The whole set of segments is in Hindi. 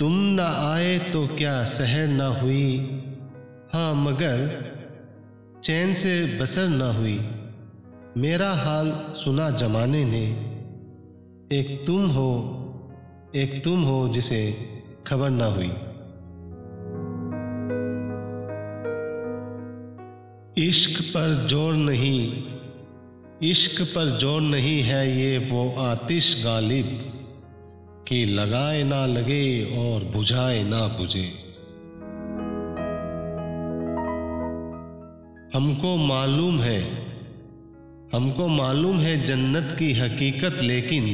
तुम न आए तो क्या सहर न हुई? हाँ मगर चैन से बसर न हुई। मेरा हाल सुना जमाने ने। एक तुम हो, एक तुम हो जिसे खबर ना हुई। इश्क पर ज़ोर नहीं, इश्क पर ज़ोर नहीं है ये वो आतिश गालिब। कि लगाए ना लगे और बुझाए ना बुझे। हमको मालूम है, हमको मालूम है जन्नत की हकीकत, लेकिन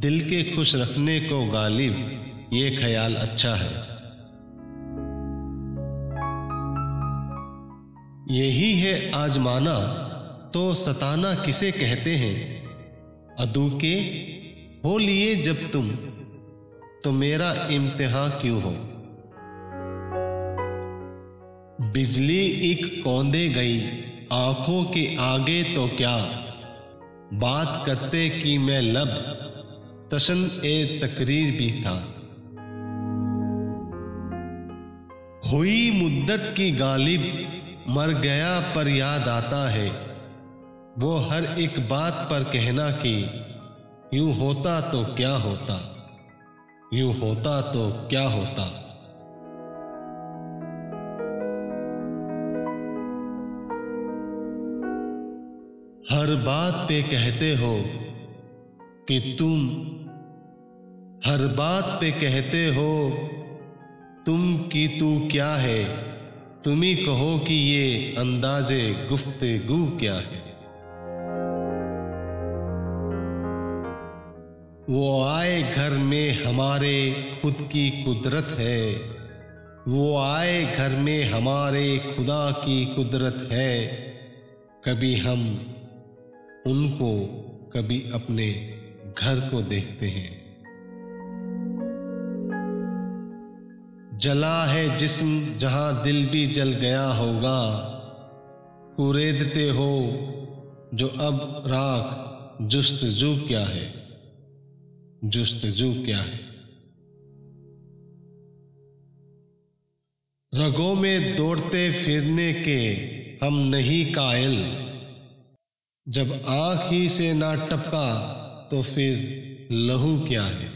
दिल के खुश रखने को गालिब, ये ख्याल अच्छा है। यही है आजमाना तो सताना किसे कहते हैं? अदू के हो लिए जब तुम तो मेरा इम्तिहा क्यों हो? बिजली एक कौंदे गई, आँखों के आगे तो क्या? बात करते कि मैं लब, तशन ए तकरीर भी था। हुई मुद्दत की गालिब, मर गया पर याद आता है। वो हर एक बात पर कहना कि यूँ होता तो क्या होता? यूँ होता तो क्या होता? हर बात पे कहते हो कि तुम, हर बात पे कहते हो, तुम की तू क्या है? तुम ही कहो कि ये अंदाजे गुफ्तगु क्या है? वो आए घर में हमारे खुद की कुदरत है। वो आए घर में हमारे खुदा की कुदरत है। कभी हम उनको, कभी अपने घर को देखते हैं। जला है जिस्म जहाँ दिल भी जल गया होगा। कुरेदते हो जो अब राख जुस्तजू क्या है। जुस्तजू क्या है? रगों में दौड़ते फिरने के हम नहीं कायल। जब आँख ही से ना टपका तो फिर लहू क्या है?